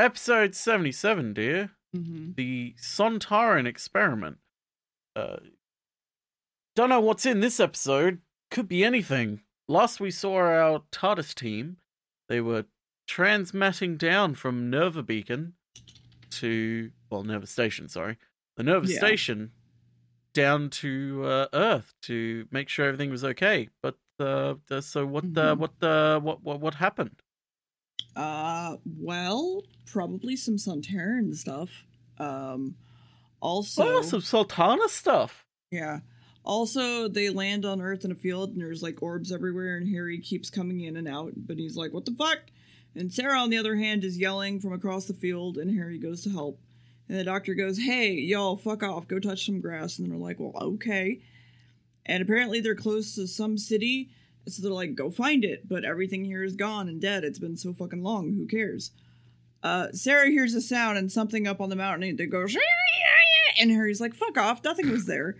episode 77, dear. Mm-hmm. The Sontaran experiment. Uh, don't know what's in this episode. Could be anything. Last we saw our TARDIS team, they were transmatting down from Nerva Beacon to, well, Nerva Station, sorry. The Nerva Yeah. Station down to uh, Earth to make sure everything was okay. But uh, the- so what? The, Mhm. what the what what what happened? Uh, well, probably some Sontaran stuff. Um, also, oh, some Sultana stuff. yeah. Also, they land on Earth in a field, and there's like orbs everywhere, and Harry keeps coming in and out, but he's like, "What the fuck?" And Sarah, on the other hand, is yelling from across the field, and Harry goes to help. And the doctor goes, "Hey, y'all, fuck off, go touch some grass." And they're like, "Well, okay." And apparently, they're close to some city, so they're like, "Go find it." But everything here is gone and dead. It's been so fucking long. Who cares? Uh, Sarah hears a sound and something up on the mountain, and it goes, and Harry's like, "Fuck off! Nothing was there."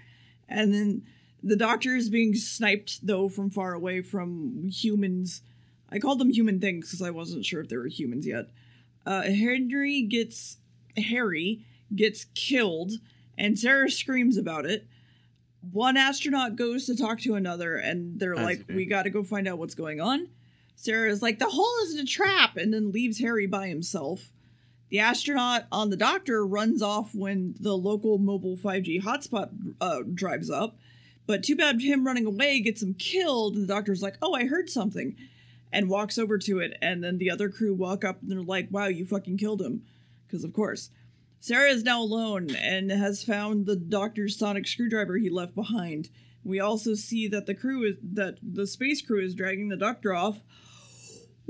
And then the doctor is being sniped though from far away from humans. I called them human things because I wasn't sure if they were humans yet. Uh, Henry gets Harry gets killed, and Sarah screams about it. One astronaut goes to talk to another, and they're As like, "We got to go find out what's going on." Sarah is like, "The hole is a trap," and then leaves Harry by himself. The astronaut on the doctor runs off when the local mobile 5G hotspot uh, drives up. But too bad him running away gets him killed, and the doctor's like, oh, I heard something, and walks over to it. And then the other crew walk up and they're like, wow, you fucking killed him. Because, of course. Sarah is now alone and has found the doctor's sonic screwdriver he left behind. We also see that the crew is that the space crew is dragging the doctor off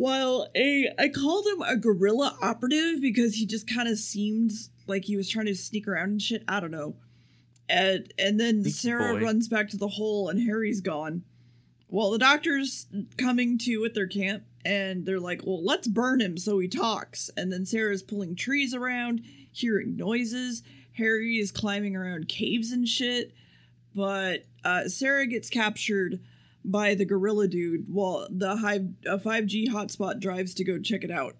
while a I called him a guerrilla operative because he just kind of seemed like he was trying to sneak around and shit. I don't know. And and then Sarah boy. runs back to the hole and Harry's gone. Well, the doctor's coming to at their camp and they're like, "Well, let's burn him so he talks." And then Sarah's pulling trees around, hearing noises. Harry is climbing around caves and shit. But uh, Sarah gets captured by the gorilla dude while the high, a 5G hotspot drives to go check it out.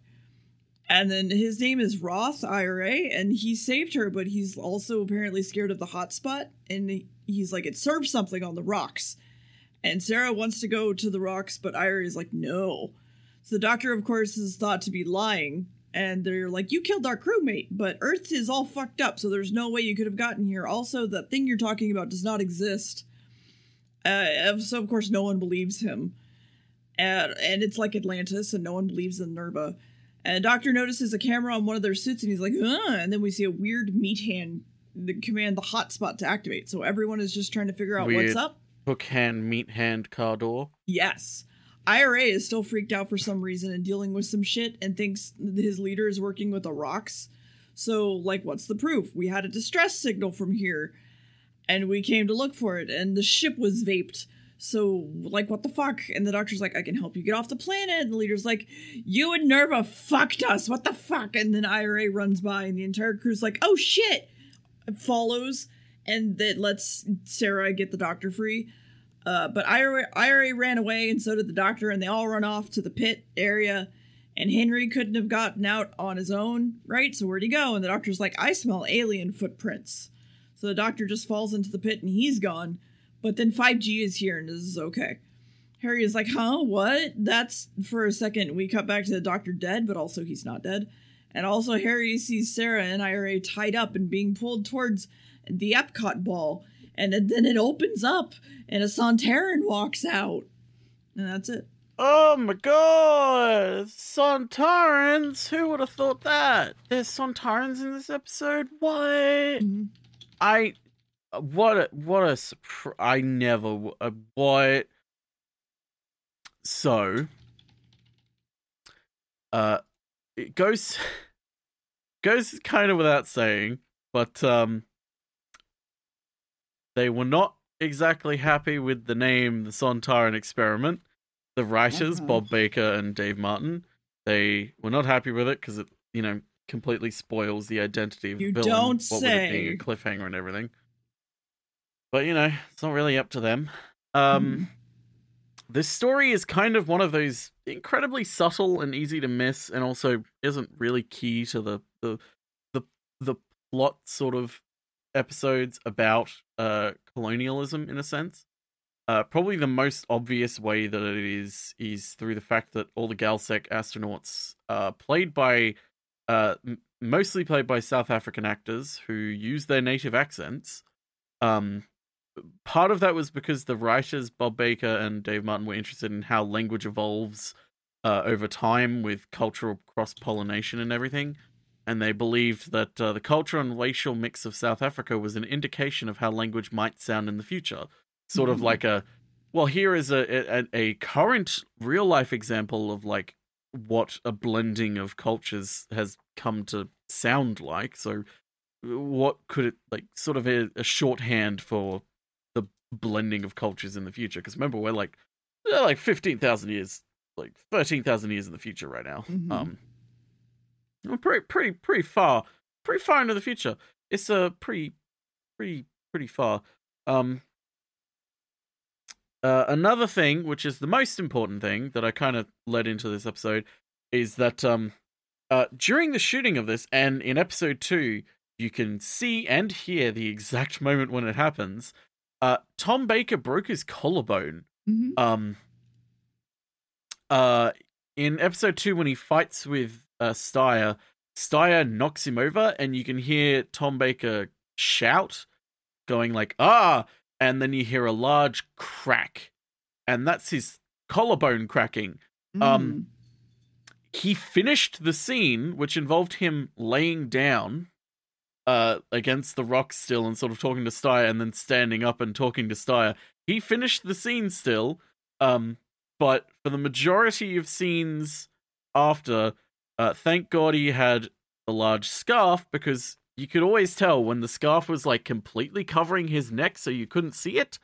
And then his name is Roth IRA, and he saved her, but he's also apparently scared of the hotspot. And he's like, it serves something on the rocks. And Sarah wants to go to the rocks, but IRA is like, no. So the doctor, of course, is thought to be lying. And they're like, you killed our crewmate, but Earth is all fucked up, so there's no way you could have gotten here. Also, that thing you're talking about does not exist. Uh, so of course no one believes him, and and it's like Atlantis, and no one believes in Nerva. And doctor notices a camera on one of their suits, and he's like, "Huh," and then we see a weird meat hand that command the hotspot to activate. So everyone is just trying to figure out Weird. what's up. Hook hand, meat hand, car door. Yes. IRA is still freaked out for some reason and dealing with some shit and thinks his leader is working with the rocks. So, like, what's the proof? We had a distress signal from here and we came to look for it and the ship was vaped. So, like, what the fuck? And the doctor's like, I can help you get off the planet. And the leader's like, You and Nerva fucked us. What the fuck? And then IRA runs by and the entire crew's like, Oh shit. Follows and that lets Sarah get the doctor free. Uh, but IRA, IRA ran away, and so did the doctor, and they all run off to the pit area. And Henry couldn't have gotten out on his own, right? So where'd he go? And the doctor's like, I smell alien footprints. So the doctor just falls into the pit, and he's gone. But then 5G is here, and this is okay. Harry is like, huh? What? That's for a second. We cut back to the doctor dead, but also he's not dead. And also, Harry sees Sarah and IRA tied up and being pulled towards the Epcot ball. And then it opens up, and a Sontaran walks out. And that's it. Oh my god! Sontarans! Who would have thought that? There's Sontarans in this episode? What? I. What a. What a. I never. Uh, what? So. Uh. It goes. Goes kind of without saying, but, um. They were not exactly happy with the name the Sontaran experiment. The writers Mhm. Bob Baker and Dave Martin they were not happy with it because it you know completely spoils the identity of You don't what with it being a cliffhanger and everything. But you know it's not really up to them. Um this story is kind of one of those incredibly subtle and easy to miss, and also isn't really key to the the the the plot sort of episodes about uh colonialism in a sense. Uh, probably the most obvious way that it is is through the fact that all the Galsec astronauts are played by, uh, mostly played by South African actors who use their native accents. Um, part of that was because the writers Bob Baker and Dave Martin were interested in how language evolves uh, over time with cultural cross pollination and everything, and they believed that uh, the cultural and racial mix of South Africa was an indication of how language might sound in the future sort of Mhm. like a well here is a, a a current real life example of like what a blending of cultures has come to sound like so what could it like sort of a, a shorthand for the blending of cultures in the future because remember we're like like 15,000 years like 13,000 years in the future right now Mhm. um pretty pretty pretty far pretty far into the future it's a pretty pretty pretty far um uh, another thing, which is the most important thing that I kind of led into this episode, is that um, uh, during the shooting of this, and in episode two, you can see and hear the exact moment when it happens. Uh, Tom Baker broke his collarbone. Mhm. Um, uh, in episode two, when he fights with uh, Styre, Styre knocks him over, and you can hear Tom Baker shout, going like "Ah!" and then you hear a large crack, and that's his collarbone cracking. Um, Mm. He finished the scene, which involved him laying down uh, against the rock still and sort of talking to Styre, and then standing up and talking to Styre. He finished the scene still, um, but for the majority of scenes after, uh, thank God he had a large scarf because you could always tell when the scarf was like completely covering his neck so you couldn't see it.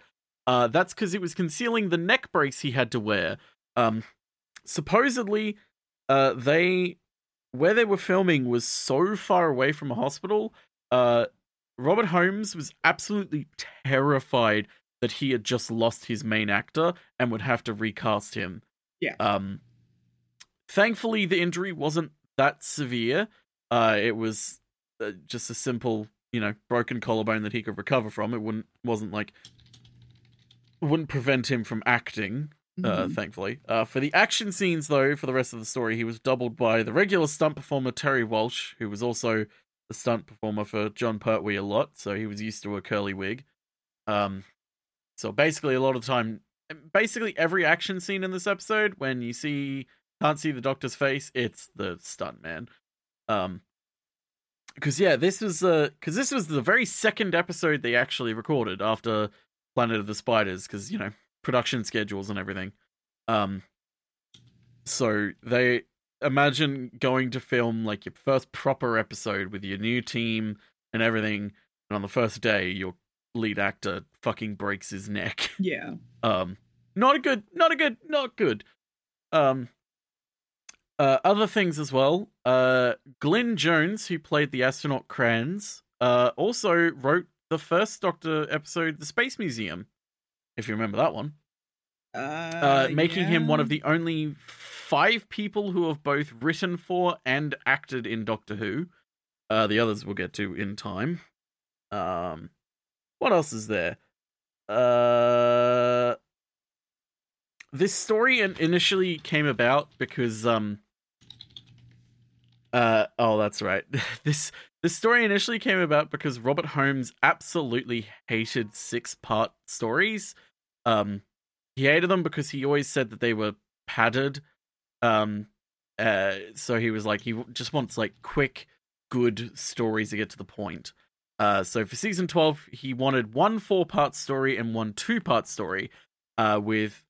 Uh, that's because it was concealing the neck brace he had to wear. Um, supposedly, uh, they where they were filming was so far away from a hospital. Uh, Robert Holmes was absolutely terrified that he had just lost his main actor and would have to recast him. Yeah. Um, thankfully, the injury wasn't that severe. Uh, it was uh, just a simple, you know, broken collarbone that he could recover from. It wouldn't wasn't like wouldn't prevent him from acting. Uh, Mhm. thankfully. Uh, for the action scenes, though, for the rest of the story, he was doubled by the regular stunt performer Terry Walsh, who was also the stunt performer for Jon Pertwee a lot, so he was used to a curly wig. Um, so basically, a lot of the time, basically every action scene in this episode, when you see can't see the Doctor's face, it's the stunt man. Um, because yeah, this was uh, because this was the very second episode they actually recorded after Planet of the Spiders, because you know production schedules and everything. Um, so they imagine going to film like your first proper episode with your new team and everything, and on the first day, your lead actor fucking breaks his neck. Yeah. Um, not a good, not a good, not good. Um, uh, other things as well. Uh, Glyn Jones, who played the astronaut Krans, uh, also wrote the first Doctor episode, The Space Museum, if you remember that one. Uh, Uh, making him one of the only five people who have both written for and acted in Doctor Who. Uh, the others we'll get to in time. Um, what else is there? Uh, this story initially came about because um. Uh oh, that's right. this this story initially came about because Robert Holmes absolutely hated six part stories. Um, he hated them because he always said that they were padded. Um, uh, so he was like, he just wants like quick, good stories to get to the point. Uh, so for season 12, he wanted one four part story and one two part story, uh, with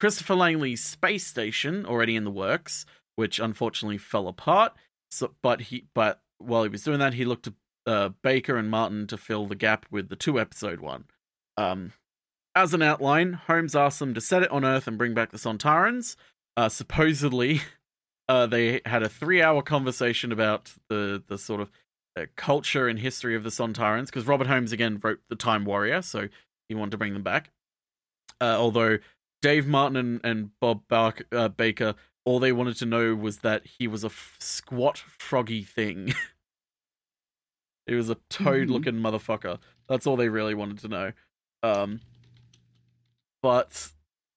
Christopher Langley's space station already in the works, which unfortunately fell apart. So, but he, but while he was doing that, he looked to uh, Baker and Martin to fill the gap with the two episode one. Um, as an outline, Holmes asked them to set it on Earth and bring back the Sontarans. Uh, supposedly, uh, they had a three-hour conversation about the the sort of uh, culture and history of the Sontarans, because Robert Holmes again wrote The Time Warrior, so he wanted to bring them back. Uh, although Dave Martin and, and Bob Bark, uh, Baker, all they wanted to know was that he was a f- squat, froggy thing. he was a toad looking motherfucker. That's all they really wanted to know. Um, but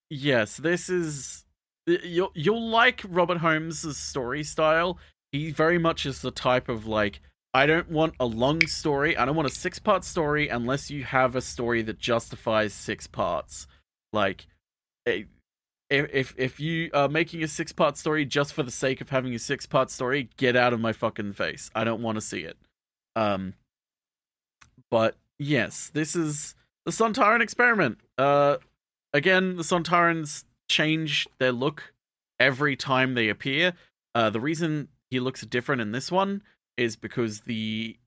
yes, this is you'll you'll like Robert Holmes' story style. He very much is the type of like I don't want a long story. I don't want a six part story unless you have a story that justifies six parts. Like, if if if you are making a six part story just for the sake of having a six part story, get out of my fucking face. I don't want to see it. Um, but yes, this is the Sontaran experiment. Uh, again, the Sontarans change their look every time they appear. Uh, the reason he looks different in this one is because the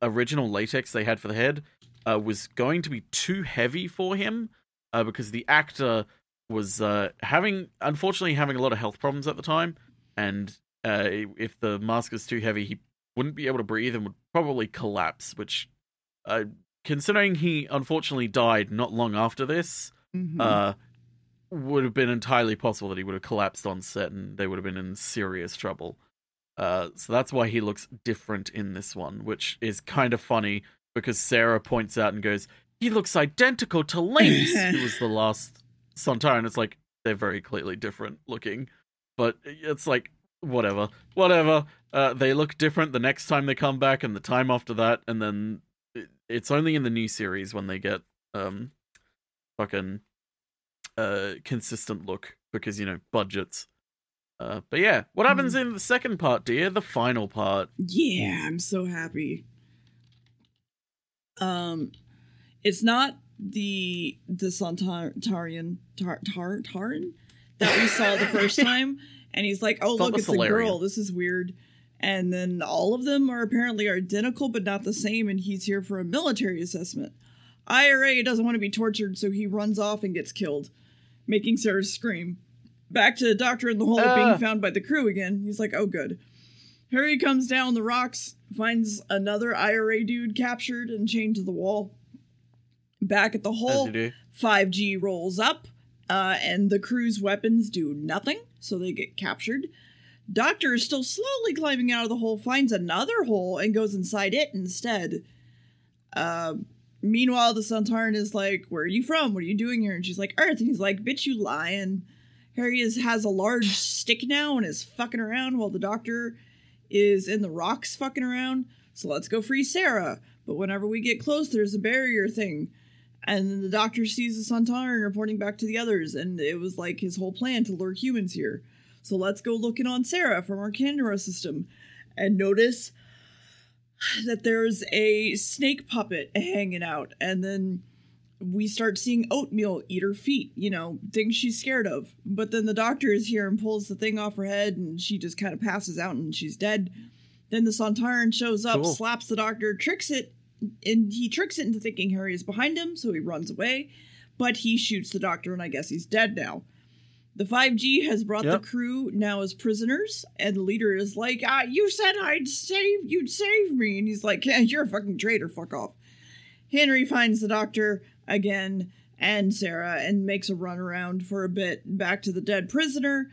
original latex they had for the head uh, was going to be too heavy for him uh, because the actor was uh, having, unfortunately, having a lot of health problems at the time, and uh, if the mask was too heavy, he wouldn't be able to breathe and would probably collapse. Which, uh, considering he unfortunately died not long after this, Mhm. uh, would have been entirely possible that he would have collapsed on set and they would have been in serious trouble. Uh, so that's why he looks different in this one, which is kind of funny because Sarah points out and goes, "He looks identical to Linx, who was the last Sontaran." It's like they're very clearly different looking, but it's like whatever, whatever. Uh, they look different the next time they come back and the time after that, and then it- it's only in the new series when they get um fucking uh consistent look because you know budgets. Uh, but yeah, what happens in the second part, dear? The final part. Yeah, I'm so happy. Um, it's not the the Santarian tar, tar Taran that we saw the first time, and he's like, "Oh, look, it's a girl. This is weird." And then all of them are apparently identical, but not the same. And he's here for a military assessment. IRA doesn't want to be tortured, so he runs off and gets killed, making Sarah scream. Back to the doctor in the hole Ah. being found by the crew again. He's like, "Oh, good." Harry comes down the rocks, finds another IRA dude captured and chained to the wall. Back at the hole, 5G rolls up, uh, and the crew's weapons do nothing, so they get captured. Doctor is still slowly climbing out of the hole, finds another hole, and goes inside it instead. Uh, meanwhile, the Santaran is like, Where are you from? What are you doing here? And she's like, Earth. And he's like, Bitch, you lying. Harry is, has a large stick now and is fucking around while the doctor is in the rocks fucking around. So let's go free Sarah. But whenever we get close, there's a barrier thing. And then the doctor sees the Santaran reporting back to the others, and it was like his whole plan to lure humans here. So let's go looking on Sarah from our camera system and notice that there's a snake puppet hanging out. And then we start seeing oatmeal eat her feet, you know, things she's scared of. But then the doctor is here and pulls the thing off her head, and she just kind of passes out and she's dead. Then the Santaran shows up, Cool. slaps the doctor, tricks it, and he tricks it into thinking Harry is behind him, so he runs away. But he shoots the doctor, and I guess he's dead now. The 5G has brought Yep. the crew now as prisoners, and the leader is like, ah, you said I'd save, you'd save me. And he's like, yeah, you're a fucking traitor, fuck off. Henry finds the doctor again and Sarah and makes a run around for a bit back to the dead prisoner.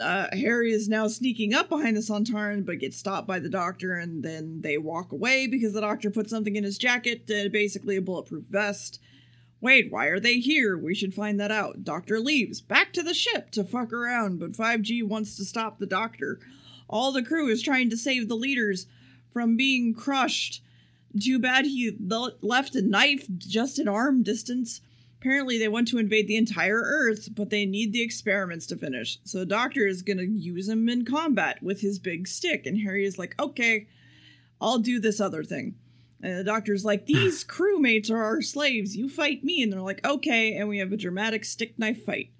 Uh, Harry is now sneaking up behind the Santaran but gets stopped by the doctor and then they walk away because the doctor put something in his jacket, uh, basically a bulletproof vest. Wait, why are they here? We should find that out. Doctor leaves back to the ship to fuck around, but 5G wants to stop the doctor. All the crew is trying to save the leaders from being crushed. Too bad he left a knife just in arm distance. Apparently, they want to invade the entire Earth, but they need the experiments to finish. So, the Doctor is going to use him in combat with his big stick. And Harry is like, okay, I'll do this other thing. And the Doctor's like, these crewmates are our slaves. You fight me. And they're like, okay. And we have a dramatic stick knife fight.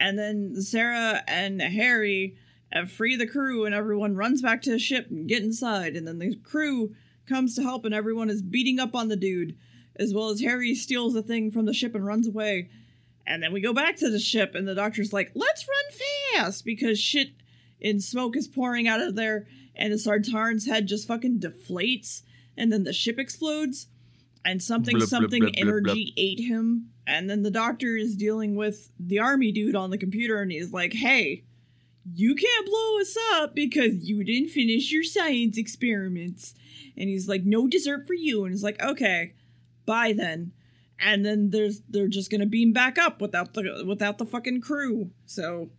And then Sarah and Harry uh, free the crew, and everyone runs back to the ship and get inside. And then the crew comes to help, and everyone is beating up on the dude, as well as Harry steals the thing from the ship and runs away. And then we go back to the ship, and the doctor's like, let's run fast because shit in smoke is pouring out of there, and the Sartaran's head just fucking deflates, and then the ship explodes. and something blub, something blub, blub, energy ate him. And then the doctor is dealing with the army dude on the computer, and he's like, "Hey, you can't blow us up because you didn't finish your science experiments." And he's like, "No dessert for you." And he's like, "Okay, bye then." And then there's they're just gonna beam back up without the without the fucking crew. So,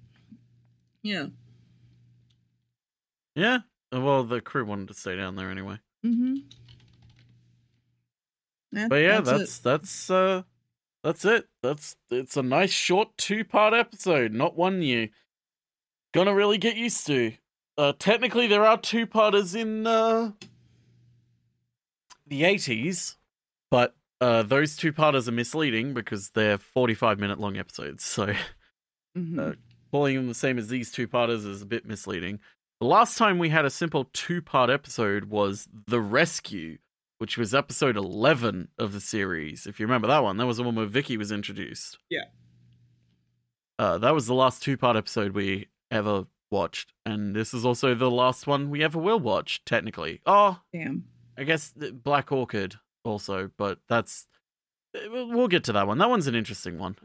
yeah. Yeah. Well, the crew wanted to stay down there anyway. Mm-hmm. But yeah, that's that's, uh that's it. That's it's a nice short two part episode, not one you gonna really get used to. Uh technically there are two parters in uh the eighties, but uh those two parters are misleading because they're forty five minute long episodes, so Mhm. uh, calling them the same as these two parters is a bit misleading. The last time we had a simple two part episode was The Rescue, which was episode 11 of the series. If you remember that one, that was the one where Vicky was introduced. Yeah. Uh, that was the last two part episode we ever watched. And this is also the last one we ever will watch, technically. Oh, Damn. I guess Black Orchid also, but that's. We'll we'll get to that one. That one's an interesting one.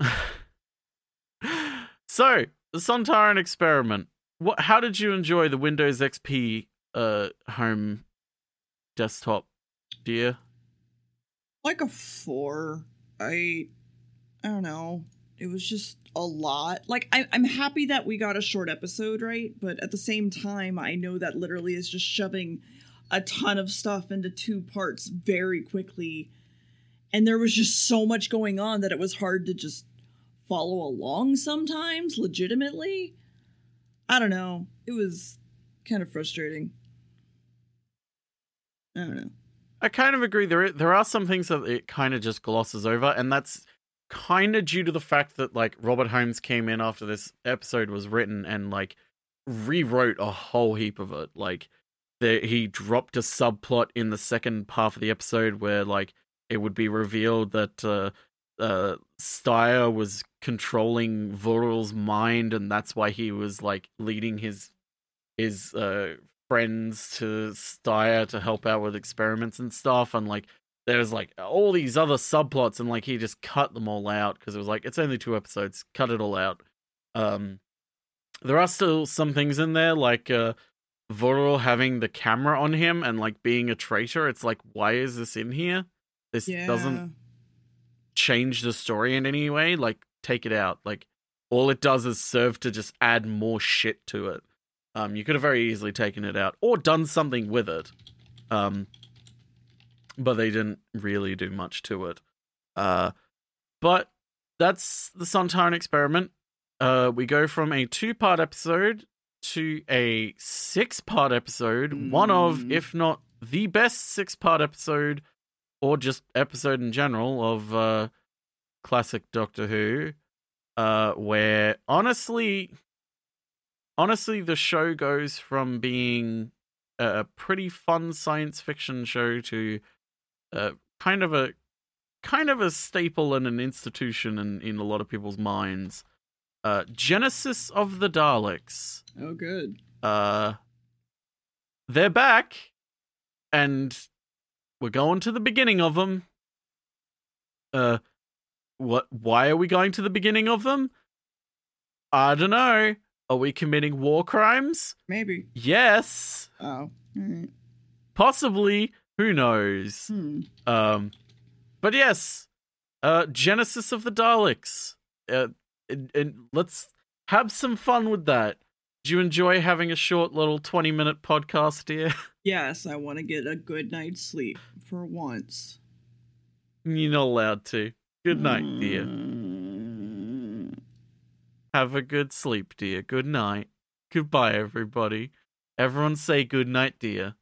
so, the Sontaran experiment. What? How did you enjoy the Windows XP uh, home desktop, dear? like a four. I I don't know. It was just a lot. Like I, I'm happy that we got a short episode, right? But at the same time, I know that literally is just shoving a ton of stuff into two parts very quickly. And there was just so much going on that it was hard to just follow along sometimes, legitimately. I don't know. It was kind of frustrating. I don't know. I kind of agree. There, there are some things that it kind of just glosses over, and that's kind of due to the fact that like Robert Holmes came in after this episode was written and like rewrote a whole heap of it. Like, he dropped a subplot in the second half of the episode where like it would be revealed that uh, uh, was controlling Vural's mind, and that's why he was like leading his his uh friends to Styre to help out with experiments and stuff. And like there's like all these other subplots and like he just cut them all out because it was like it's only two episodes cut it all out. Um there are still some things in there like uh Vural having the camera on him and like being a traitor it's like why is this in here this Yeah. doesn't change the story in any way like take it out like all it does is serve to just add more shit to it um, you could have very easily taken it out or done something with it. Um, but they didn't really do much to it. Uh, but that's the Sontaran experiment. Uh, we go from a two part episode to a six part episode, one of, Mm. if not the best six part episode, or just episode in general of uh, classic Doctor Who. Uh, where honestly, honestly, the show goes from being a a pretty fun science fiction show to uh, kind of a kind of a staple and an institution in, in a lot of people's minds. Uh, Genesis of the Daleks. Oh, good. Uh, they're back, and we're going to the beginning of them. Uh, what? Why are we going to the beginning of them? I don't know. Are we committing war crimes? Maybe. Yes, Oh. Alright. possibly. Who knows? Hmm. Um, but yes, uh, Genesis of the Daleks. Uh, and, and let's have some fun with that. Do you enjoy having a short little twenty-minute podcast, here? Yes, I want to get a good night's sleep for once. You're not allowed to. Good night, dear. Mm. Have a good sleep, dear. Good night. Goodbye, everybody. Everyone say good night, dear.